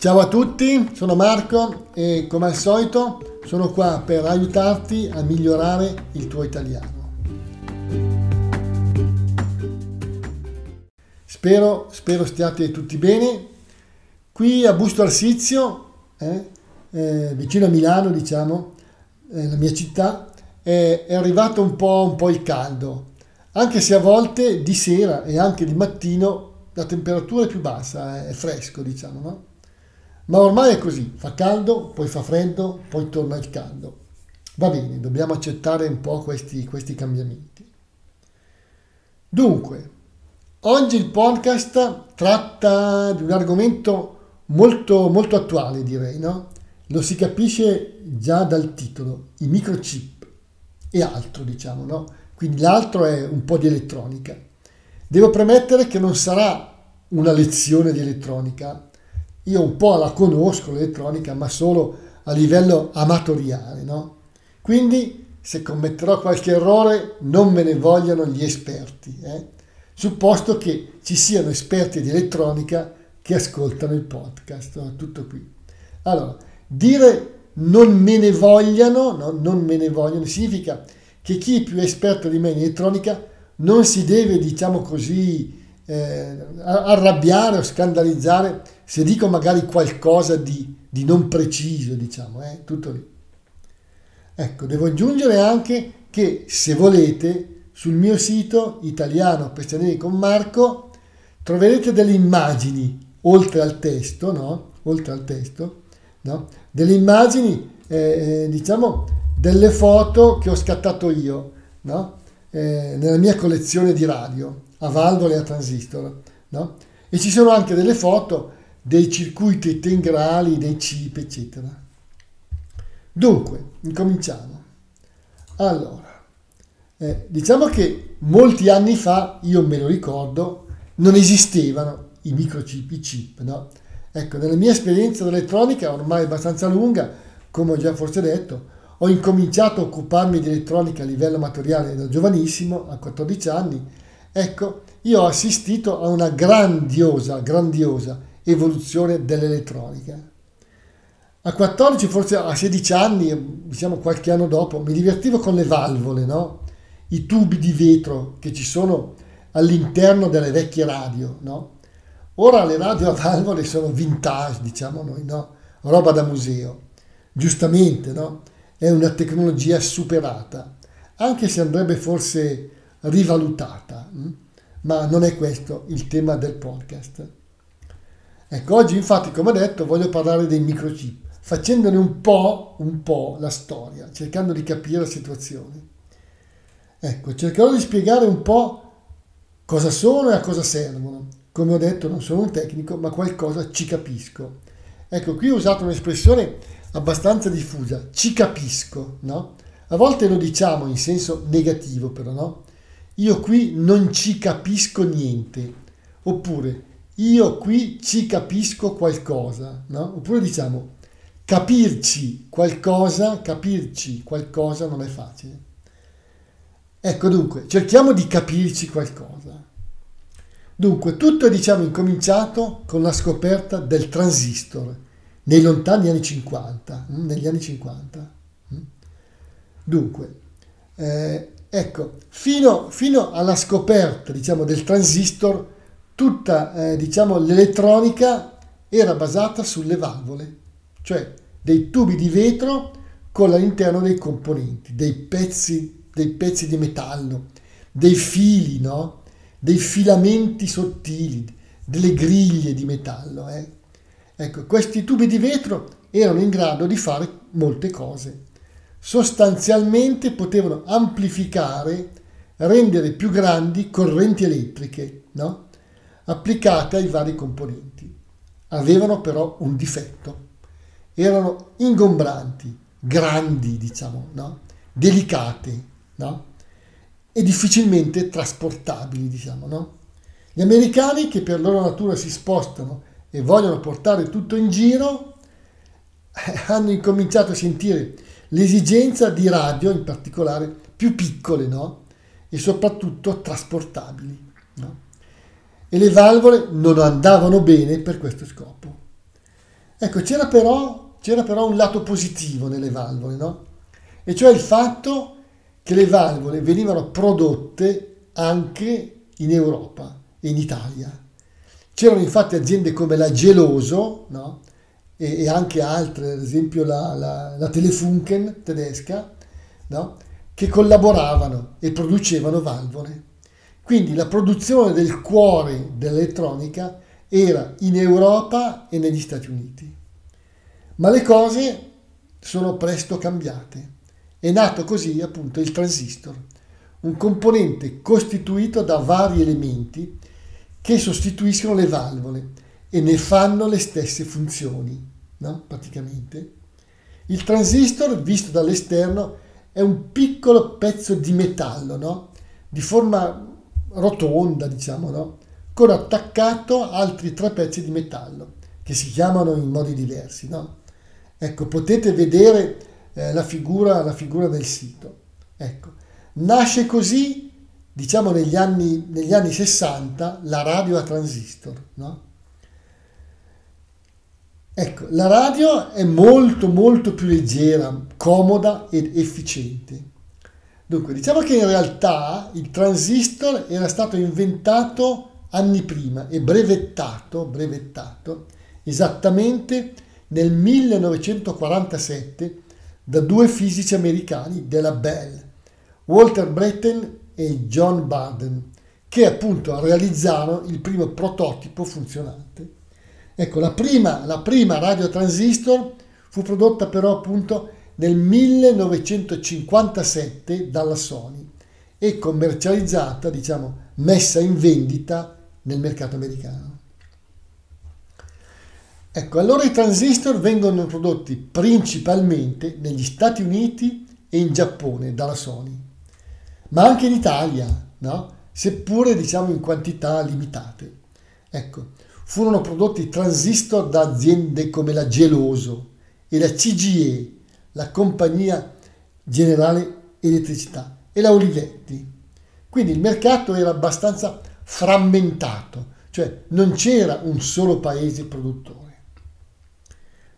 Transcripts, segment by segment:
Ciao a tutti, sono Marco e come al solito sono qua per aiutarti a migliorare il tuo italiano. Spero, spero stiate tutti bene. Qui a Busto Arsizio, eh, eh, vicino a Milano, diciamo, eh, la mia città, è, è arrivato un po', un po' il caldo anche se a volte di sera e anche di mattino la temperatura è più bassa, è fresco diciamo, no? Ma ormai è così, fa caldo, poi fa freddo, poi torna il caldo. Va bene, dobbiamo accettare un po' questi, questi cambiamenti. Dunque, oggi il podcast tratta di un argomento molto, molto attuale, direi, no? Lo si capisce già dal titolo, i microchip e altro, diciamo, no? quindi l'altro è un po' di elettronica. Devo premettere che non sarà una lezione di elettronica, io un po' la conosco l'elettronica, ma solo a livello amatoriale, no? Quindi se commetterò qualche errore non me ne vogliano gli esperti, eh? supposto che ci siano esperti di elettronica che ascoltano il podcast, tutto qui. Allora, dire non me ne vogliano, no? non me ne vogliono, significa che chi è più esperto di me in elettronica non si deve, diciamo così, eh, arrabbiare o scandalizzare se dico magari qualcosa di, di non preciso, diciamo, eh, tutto lì. Ecco, devo aggiungere anche che se volete sul mio sito italiano per stranieri con Marco troverete delle immagini oltre al testo, no? Oltre al testo, no? Delle immagini, eh, eh diciamo, delle foto che ho scattato io no? eh, nella mia collezione di radio a valvole e a transistor. No? E ci sono anche delle foto dei circuiti tengrali, dei chip, eccetera. Dunque, incominciamo. Allora, eh, diciamo che molti anni fa, io me lo ricordo, non esistevano i microchip, i chip, no? Ecco, nella mia esperienza d'elettronica, ormai abbastanza lunga, come ho già forse detto, ho incominciato a occuparmi di elettronica a livello amatoriale da giovanissimo, a 14 anni. Ecco, io ho assistito a una grandiosa, grandiosa evoluzione dell'elettronica. A 14, forse a 16 anni, diciamo qualche anno dopo, mi divertivo con le valvole, no? I tubi di vetro che ci sono all'interno delle vecchie radio, no? Ora le radio a valvole sono vintage, diciamo noi, no? Roba da museo. Giustamente, no? è una tecnologia superata, anche se andrebbe forse rivalutata, hm? ma non è questo il tema del podcast. Ecco, oggi infatti, come ho detto, voglio parlare dei microchip, facendone un po', un po' la storia, cercando di capire la situazione. Ecco, cercherò di spiegare un po' cosa sono e a cosa servono. Come ho detto, non sono un tecnico, ma qualcosa ci capisco. Ecco, qui ho usato un'espressione abbastanza diffusa, ci capisco, no? A volte lo diciamo in senso negativo però, no? Io qui non ci capisco niente, oppure io qui ci capisco qualcosa, no? Oppure diciamo capirci qualcosa, capirci qualcosa non è facile. Ecco dunque, cerchiamo di capirci qualcosa. Dunque, tutto è diciamo incominciato con la scoperta del transistor nei lontani anni 50, mm, negli anni 50. Mm. Dunque, eh, ecco, fino, fino, alla scoperta, diciamo, del transistor, tutta, eh, diciamo, l'elettronica era basata sulle valvole, cioè dei tubi di vetro con all'interno dei componenti, dei pezzi, dei pezzi di metallo, dei fili, no? dei filamenti sottili, delle griglie di metallo. Eh? Ecco, questi tubi di vetro erano in grado di fare molte cose. Sostanzialmente potevano amplificare, rendere più grandi correnti elettriche, no? applicate ai vari componenti. Avevano però un difetto. Erano ingombranti, grandi, diciamo, no? delicate no? e difficilmente trasportabili, diciamo. No? Gli americani, che per loro natura si spostano e vogliono portare tutto in giro, hanno incominciato a sentire l'esigenza di radio, in particolare, più piccole, no? E soprattutto trasportabili, no? E le valvole non andavano bene per questo scopo. Ecco, c'era però, c'era però un lato positivo nelle valvole, no? E cioè il fatto che le valvole venivano prodotte anche in Europa e in Italia. C'erano infatti aziende come la Geloso no? E, e, anche altre, ad esempio la, la, la Telefunken tedesca, no? che collaboravano e producevano valvole. Quindi la produzione del cuore dell'elettronica era in Europa e negli Stati Uniti. Ma le cose sono presto cambiate. È nato così appunto il transistor, un componente costituito da vari elementi che sostituiscono le valvole e ne fanno le stesse funzioni, no? praticamente. Il transistor, visto dall'esterno, è un piccolo pezzo di metallo, no? di forma rotonda, diciamo, no? con attaccato altri tre pezzi di metallo, che si chiamano in modi diversi. No? Ecco, potete vedere eh, la, figura, la figura del sito. Ecco, nasce così diciamo negli anni, negli anni 60 la radio a transistor. No? Ecco, la radio è molto molto più leggera, comoda ed efficiente. Dunque, diciamo che in realtà il transistor era stato inventato anni prima e brevettato, brevettato esattamente nel 1947 da due fisici americani della Bell, Walter Bretten e John Barden, che appunto realizzarono il primo prototipo funzionante. Ecco, la prima, la prima radiotransistor fu prodotta però appunto nel 1957 dalla Sony e commercializzata, diciamo, messa in vendita nel mercato americano. Ecco, allora i transistor vengono prodotti principalmente negli Stati Uniti e in Giappone dalla Sony ma anche in Italia, no? seppure diciamo in quantità limitate. Ecco, furono prodotti transistor da aziende come la Geloso e la CGE, la Compagnia Generale Elettricità, e la Olivetti. Quindi il mercato era abbastanza frammentato, cioè non c'era un solo paese produttore.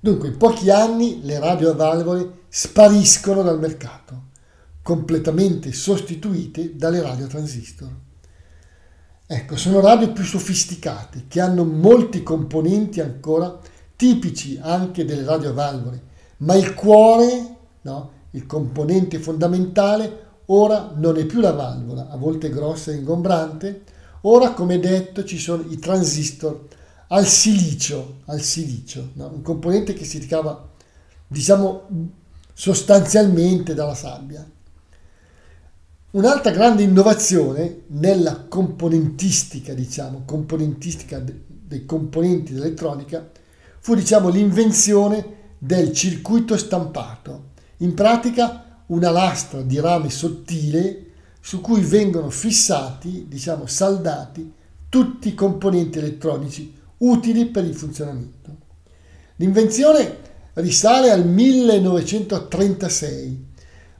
Dunque in pochi anni le radio a valvole spariscono dal mercato completamente sostituite dalle radio transistor. Ecco, sono radio più sofisticate, che hanno molti componenti ancora tipici anche delle radio a valvole, ma il cuore, no, il componente fondamentale, ora non è più la valvola, a volte grossa e ingombrante, ora come detto ci sono i transistor al silicio, al silicio no? un componente che si ricava diciamo sostanzialmente dalla sabbia. Un'altra grande innovazione nella componentistica, diciamo, componentistica dei componenti dell'elettronica, fu diciamo, l'invenzione del circuito stampato. In pratica una lastra di rame sottile su cui vengono fissati, diciamo, saldati tutti i componenti elettronici utili per il funzionamento. L'invenzione risale al 1936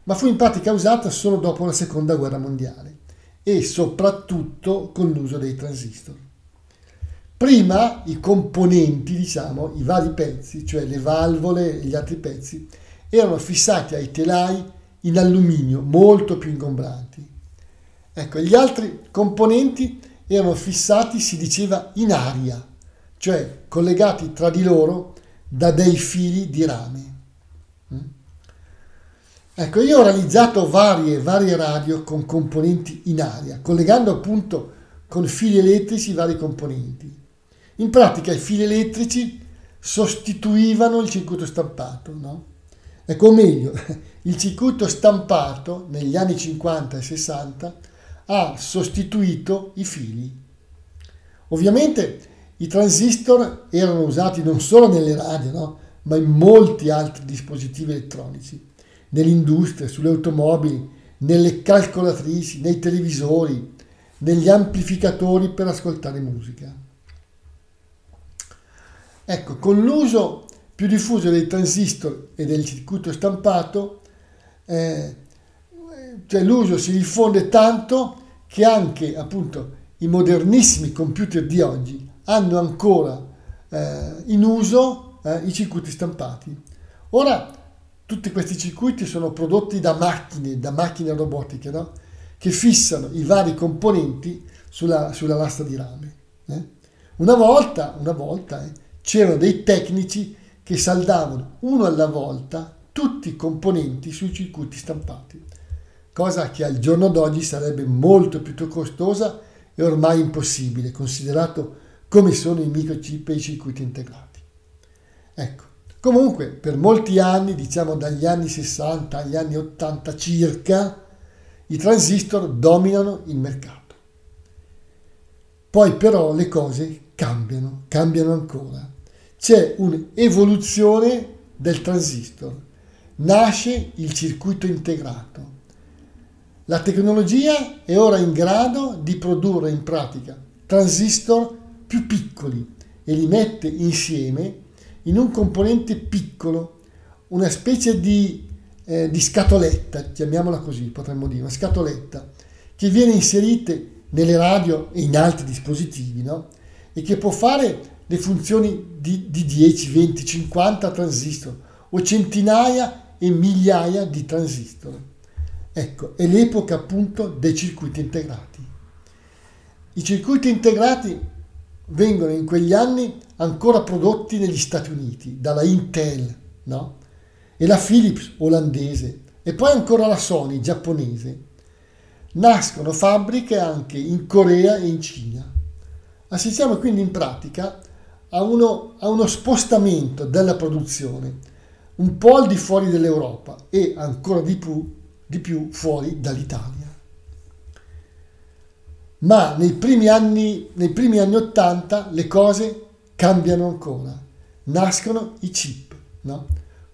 ma fu in pratica usata solo dopo la seconda guerra mondiale e soprattutto con l'uso dei transistor. Prima i componenti, diciamo, i vari pezzi, cioè le valvole e gli altri pezzi, erano fissati ai telai in alluminio molto più ingombranti. Ecco, gli altri componenti erano fissati, si diceva, in aria, cioè collegati tra di loro da dei fili di rame. Ecco, io ho realizzato varie, varie radio con componenti in aria, collegando appunto con fili elettrici vari componenti. In pratica i fili elettrici sostituivano il circuito stampato, no? Ecco, o meglio, il circuito stampato negli anni 50 e 60 ha sostituito i fili. Ovviamente i transistor erano usati non solo nelle radio, no? ma in molti altri dispositivi elettronici nell'industria, sulle automobili, nelle calcolatrici, nei televisori, negli amplificatori per ascoltare musica. Ecco, con l'uso più diffuso dei transistor e del circuito stampato, eh, cioè l'uso si diffonde tanto che anche appunto i modernissimi computer di oggi hanno ancora eh, in uso eh, i circuiti stampati. Ora tutti questi circuiti sono prodotti da macchine, da macchine robotiche, no? che fissano i vari componenti sulla, sulla lastra di rame. Eh? Una volta, una volta eh, c'erano dei tecnici che saldavano uno alla volta tutti i componenti sui circuiti stampati, cosa che al giorno d'oggi sarebbe molto più costosa e ormai impossibile, considerato come sono i microchip e i circuiti integrati. Ecco, comunque per molti anni, diciamo dagli anni 60 agli anni 80 circa, i transistor dominano il mercato. Poi però le cose cambiano, cambiano ancora. C'è un'evoluzione del transistor. Nasce il circuito integrato. La tecnologia è ora in grado di produrre in pratica transistor più piccoli e li mette insieme in un componente piccolo, una specie di, eh, di scatoletta, chiamiamola così, potremmo dire, una scatoletta, che viene inserita nelle radio e in altri dispositivi, no? e che può fare le funzioni di, di 10, 20, 50 transistor o centinaia e migliaia di transistor. Ecco, è l'epoca appunto dei circuiti integrati. I circuiti integrati vengono in quegli anni ancora prodotti negli Stati Uniti, dalla Intel, no? E la Philips olandese, e poi ancora la Sony giapponese. Nascono fabbriche anche in Corea e in Cina. Assistiamo quindi in pratica a uno, a uno spostamento della produzione un po' al di fuori dell'Europa e ancora di più, di più fuori dall'Italia. Ma nei primi, anni, nei primi anni 80 le cose cambiano ancora. Nascono i chip, no?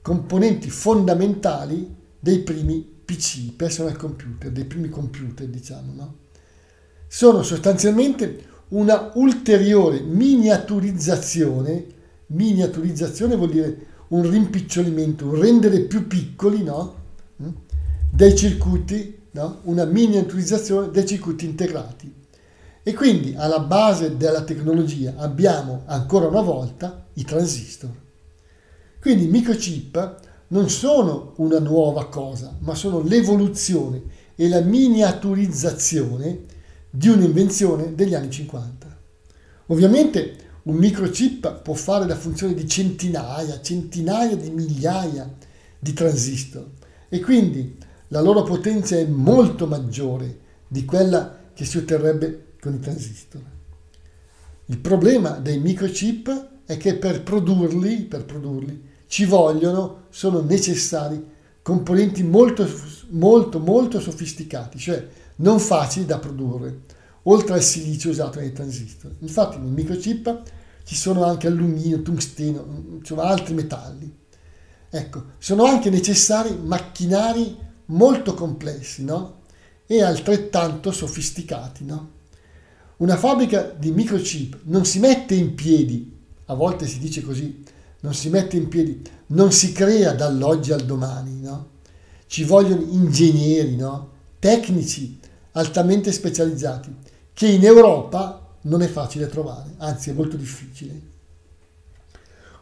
componenti fondamentali dei primi PC, personal computer, dei primi computer, diciamo. No? Sono sostanzialmente una ulteriore miniaturizzazione, miniaturizzazione vuol dire un rimpicciolimento, un rendere più piccoli no? Mm? dei circuiti, no? una miniaturizzazione dei circuiti integrati. E quindi alla base della tecnologia abbiamo ancora una volta i transistor. Quindi i microchip non sono una nuova cosa, ma sono l'evoluzione e la miniaturizzazione di un'invenzione degli anni 50. Ovviamente un microchip può fare la funzione di centinaia, centinaia di migliaia di transistor e quindi la loro potenza è molto maggiore di quella che si otterrebbe con i transistor. Il problema dei microchip è che per produrli, per produrli ci vogliono, sono necessari componenti molto, molto, molto sofisticati, cioè non facili da produrre, oltre al silicio usato nei transistor. Infatti nel microchip ci sono anche alluminio, tungsteno, insomma altri metalli. Ecco, sono anche necessari macchinari molto complessi, no? E altrettanto sofisticati, no? Una fabbrica di microchip non si mette in piedi, a volte si dice così, non si mette in piedi, non si crea dall'oggi al domani, no? Ci vogliono ingegneri, no? Tecnici altamente specializzati, che in Europa non è facile trovare, anzi è molto difficile.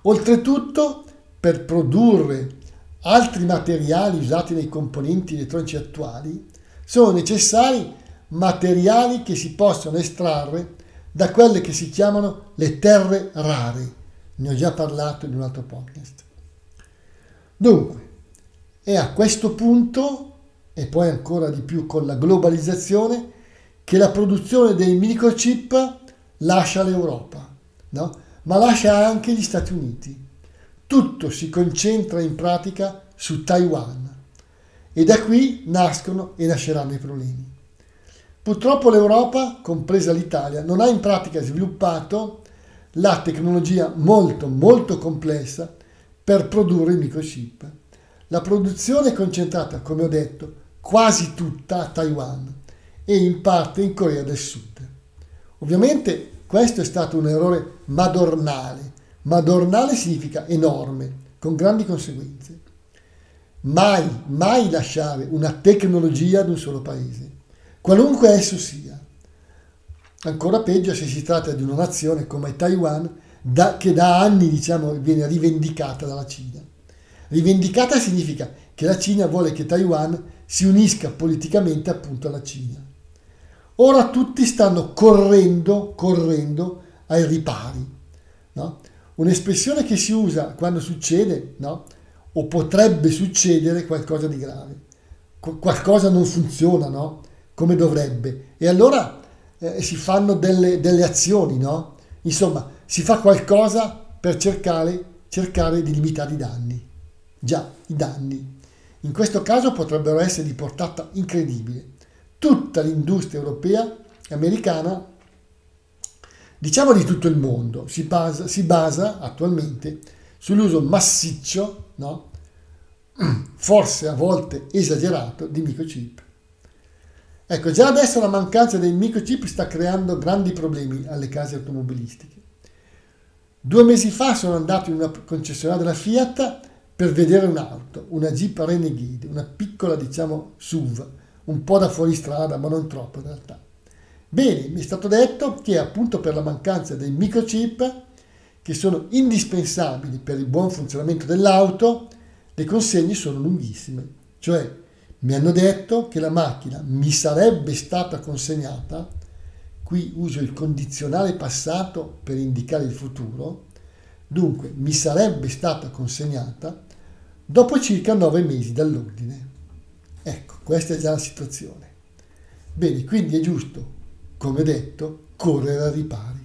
Oltretutto, per produrre altri materiali usati nei componenti elettronici attuali, sono necessari materiali che si possono estrarre da quelle che si chiamano le terre rare. Ne ho già parlato in un altro podcast. Dunque, è a questo punto e poi ancora di più con la globalizzazione, che la produzione dei microchip lascia l'Europa, no? ma lascia anche gli Stati Uniti. Tutto si concentra in pratica su Taiwan e da qui nascono e nasceranno i problemi. Purtroppo l'Europa, compresa l'Italia, non ha in pratica sviluppato la tecnologia molto molto complessa per produrre i microchip. La produzione è concentrata, come ho detto, quasi tutta a Taiwan e in parte in Corea del Sud. Ovviamente questo è stato un errore madornale. Madornale significa enorme, con grandi conseguenze. Mai, mai lasciare una tecnologia ad un solo paese, qualunque esso sia. Ancora peggio se si tratta di una nazione come Taiwan, da, che da anni diciamo, viene rivendicata dalla Cina. Rivendicata significa che la Cina vuole che Taiwan si unisca politicamente appunto alla Cina. Ora tutti stanno correndo, correndo ai ripari. No? Un'espressione che si usa quando succede, no? o potrebbe succedere qualcosa di grave. Qu- qualcosa non funziona, no? Come dovrebbe. E allora eh, si fanno delle, delle azioni, no? Insomma, si fa qualcosa per cercare, cercare di limitare i danni. Già, i danni. In questo caso potrebbero essere di portata incredibile. Tutta l'industria europea e americana, diciamo di tutto il mondo, si basa, si basa attualmente sull'uso massiccio, no? forse a volte esagerato, di microchip. Ecco, già adesso la mancanza dei microchip sta creando grandi problemi alle case automobilistiche. Due mesi fa sono andato in una concessionaria della Fiat per vedere un'auto, una Jeep Renegade, una piccola, diciamo, SUV, un po' da fuoristrada, ma non troppo in realtà. Bene, mi è stato detto che appunto per la mancanza dei microchip, che sono indispensabili per il buon funzionamento dell'auto, le consegne sono lunghissime, cioè mi hanno detto che la macchina mi sarebbe stata consegnata, qui uso il condizionale passato per indicare il futuro, dunque mi sarebbe stata consegnata dopo circa nove mesi dall'ordine. Ecco, questa è già la situazione. Bene, quindi è giusto, come detto, correre a ripari.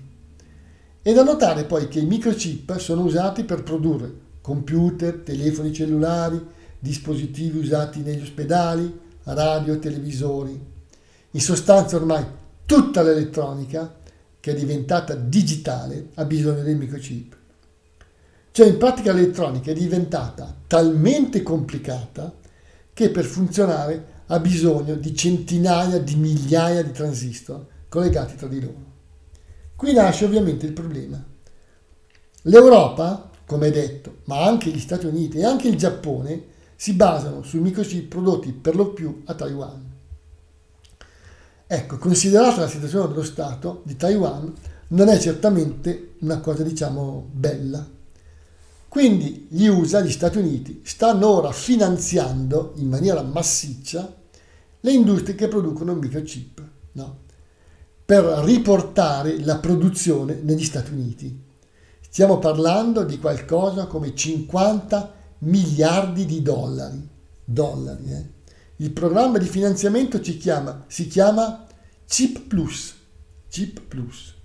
È da notare poi che i microchip sono usati per produrre computer, telefoni cellulari, dispositivi usati negli ospedali, radio, televisori. In sostanza ormai tutta l'elettronica che è diventata digitale ha bisogno del microchip. Cioè in pratica l'elettronica è diventata talmente complicata che per funzionare ha bisogno di centinaia di migliaia di transistor collegati tra di loro. Qui nasce ovviamente il problema. L'Europa, come detto, ma anche gli Stati Uniti e anche il Giappone si basano sui microchip prodotti per lo più a Taiwan. Ecco, considerata la situazione dello Stato di Taiwan, non è certamente una cosa, diciamo, bella. Quindi gli USA, gli Stati Uniti, stanno ora finanziando in maniera massiccia le industrie che producono microchip, no? Per riportare la produzione negli Stati Uniti. Stiamo parlando di qualcosa come 50 miliardi di dollari. dollari eh. Il programma di finanziamento chiama, si chiama Chip Plus. Chip Plus.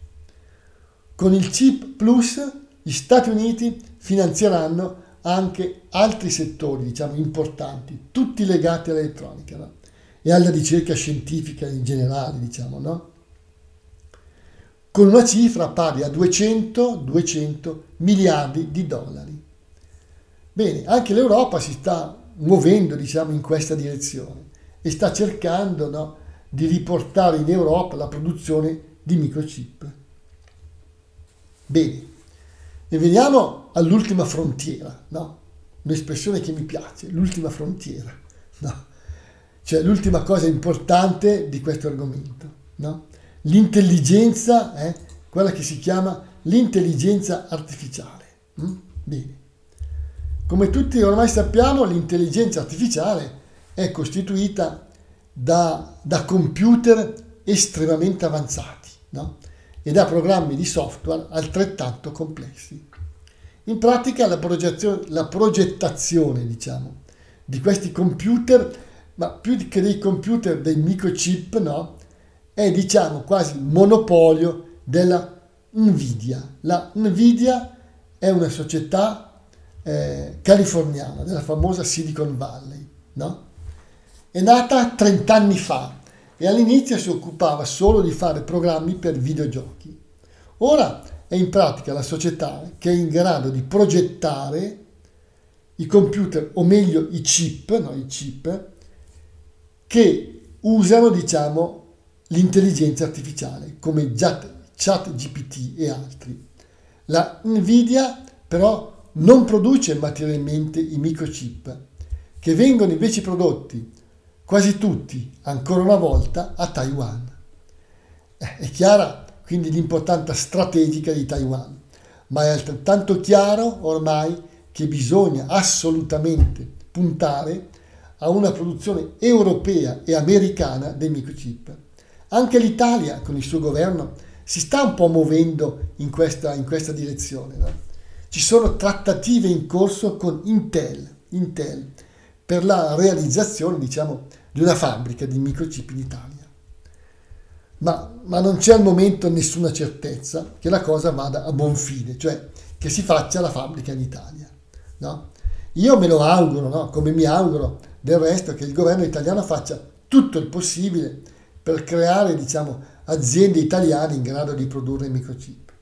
Con il Chip Plus gli Stati Uniti finanzieranno anche altri settori, diciamo, importanti, tutti legati all'elettronica no? e alla ricerca scientifica in generale, diciamo, no? Con una cifra pari a 200, 200 miliardi di dollari. Bene, anche l'Europa si sta muovendo diciamo, in questa direzione e sta cercando no, di riportare in Europa la produzione di microchip. Bene, e veniamo all'ultima frontiera, no? un'espressione che mi piace, l'ultima frontiera, no? cioè l'ultima cosa importante di questo argomento. No? L'intelligenza è quella che si chiama l'intelligenza artificiale. Mm? Bene. Come tutti ormai sappiamo, l'intelligenza artificiale è costituita da, da computer estremamente avanzati no? e da programmi di software altrettanto complessi. In pratica la, la progettazione diciamo, di questi computer, ma più che dei computer, dei microchip, no? È diciamo quasi il monopolio della Nvidia. La Nvidia è una società eh, californiana, della famosa Silicon Valley, no? È nata 30 anni fa e all'inizio si occupava solo di fare programmi per videogiochi. Ora è in pratica la società che è in grado di progettare i computer, o meglio i chip, no, i chip che usano, diciamo, l'intelligenza artificiale, come ChatGPT e altri. La Nvidia però non produce materialmente i microchip, che vengono invece prodotti quasi tutti, ancora una volta, a Taiwan. Eh, è chiara quindi l'importanza strategica di Taiwan, ma è altrettanto chiaro ormai che bisogna assolutamente puntare a una produzione europea e americana dei microchip. Anche l'Italia, con il suo governo, si sta un po' muovendo in questa, in questa direzione. No? Ci sono trattative in corso con Intel, Intel per la realizzazione diciamo, di una fabbrica di microchip in Italia. Ma, ma, non c'è al momento nessuna certezza che la cosa vada a buon fine, cioè che si faccia la fabbrica in Italia. No? Io me lo auguro, no? come mi auguro del resto che il governo italiano faccia tutto il possibile per creare diciamo, aziende italiane in grado di produrre microchip.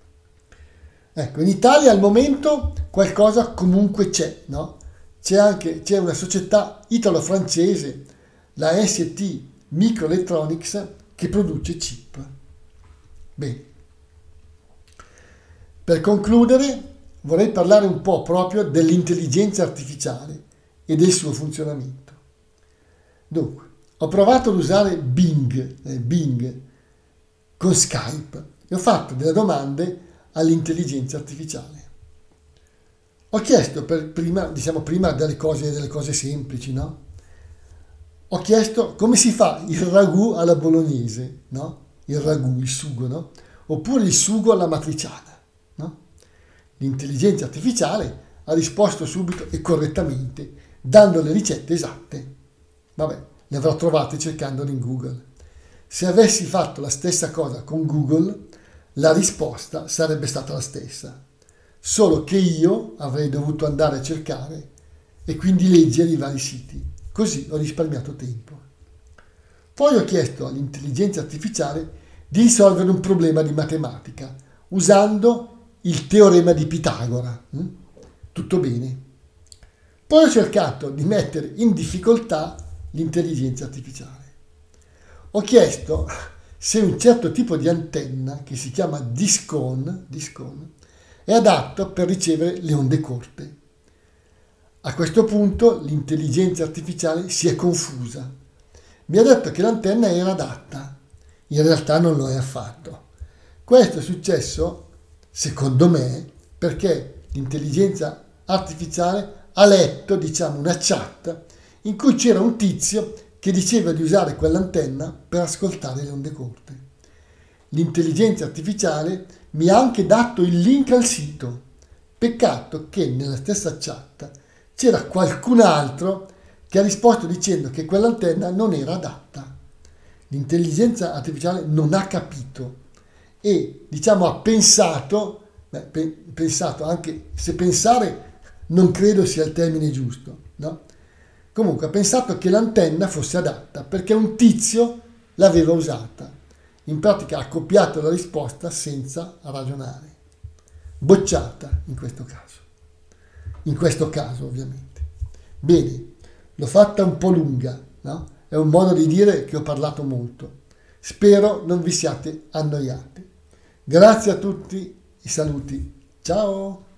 Ecco, in Italia al momento qualcosa comunque c'è, no? C'è anche c'è una società italo-francese, la ST Microelectronics, che produce chip. Bene. Per concludere, vorrei parlare un po' proprio dell'intelligenza artificiale e del suo funzionamento. Dunque, ho provato ad usare Bing, eh, Bing con Skype e ho fatto delle domande all'intelligenza artificiale. Ho chiesto prima, diciamo prima delle cose, delle cose semplici, no? Ho chiesto come si fa il ragù alla bolognese, no? Il ragù, il sugo, no? Oppure il sugo alla matriciana, no? L'intelligenza artificiale ha risposto subito e correttamente, dando le ricette esatte. Vabbè, le avrò trovate cercandole in Google. Se avessi fatto la stessa cosa con Google, la risposta sarebbe stata la stessa, solo che io avrei dovuto andare a cercare e quindi leggere i vari siti. Così ho risparmiato tempo. Poi ho chiesto all'intelligenza artificiale di risolvere un problema di matematica usando il teorema di Pitagora. Mm? Tutto bene. Poi ho cercato di mettere in difficoltà l'intelligenza artificiale. Ho chiesto se un certo tipo di antenna, che si chiama discon, discon è adatto per ricevere le onde corte. A questo punto l'intelligenza artificiale si è confusa. Mi ha detto che l'antenna era adatta. In realtà non lo è affatto. Questo è successo, secondo me, perché l'intelligenza artificiale ha letto, diciamo, una chat in cui c'era un tizio che diceva di usare quell'antenna per ascoltare le onde corte. L'intelligenza artificiale mi ha anche dato il link al sito. Peccato che nella stessa chat c'era qualcun altro che ha risposto dicendo che quell'antenna non era adatta. L'intelligenza artificiale non ha capito e diciamo ha pensato, beh, pensato anche se pensare non credo sia il termine giusto, no? Comunque ha pensato che l'antenna fosse adatta perché un tizio l'aveva usata. In pratica ha copiato la risposta senza ragionare. Bocciata in questo caso. In questo caso ovviamente. Bene, l'ho fatta un po' lunga, no? È un modo di dire che ho parlato molto. Spero non vi siate annoiati. Grazie a tutti e saluti. Ciao!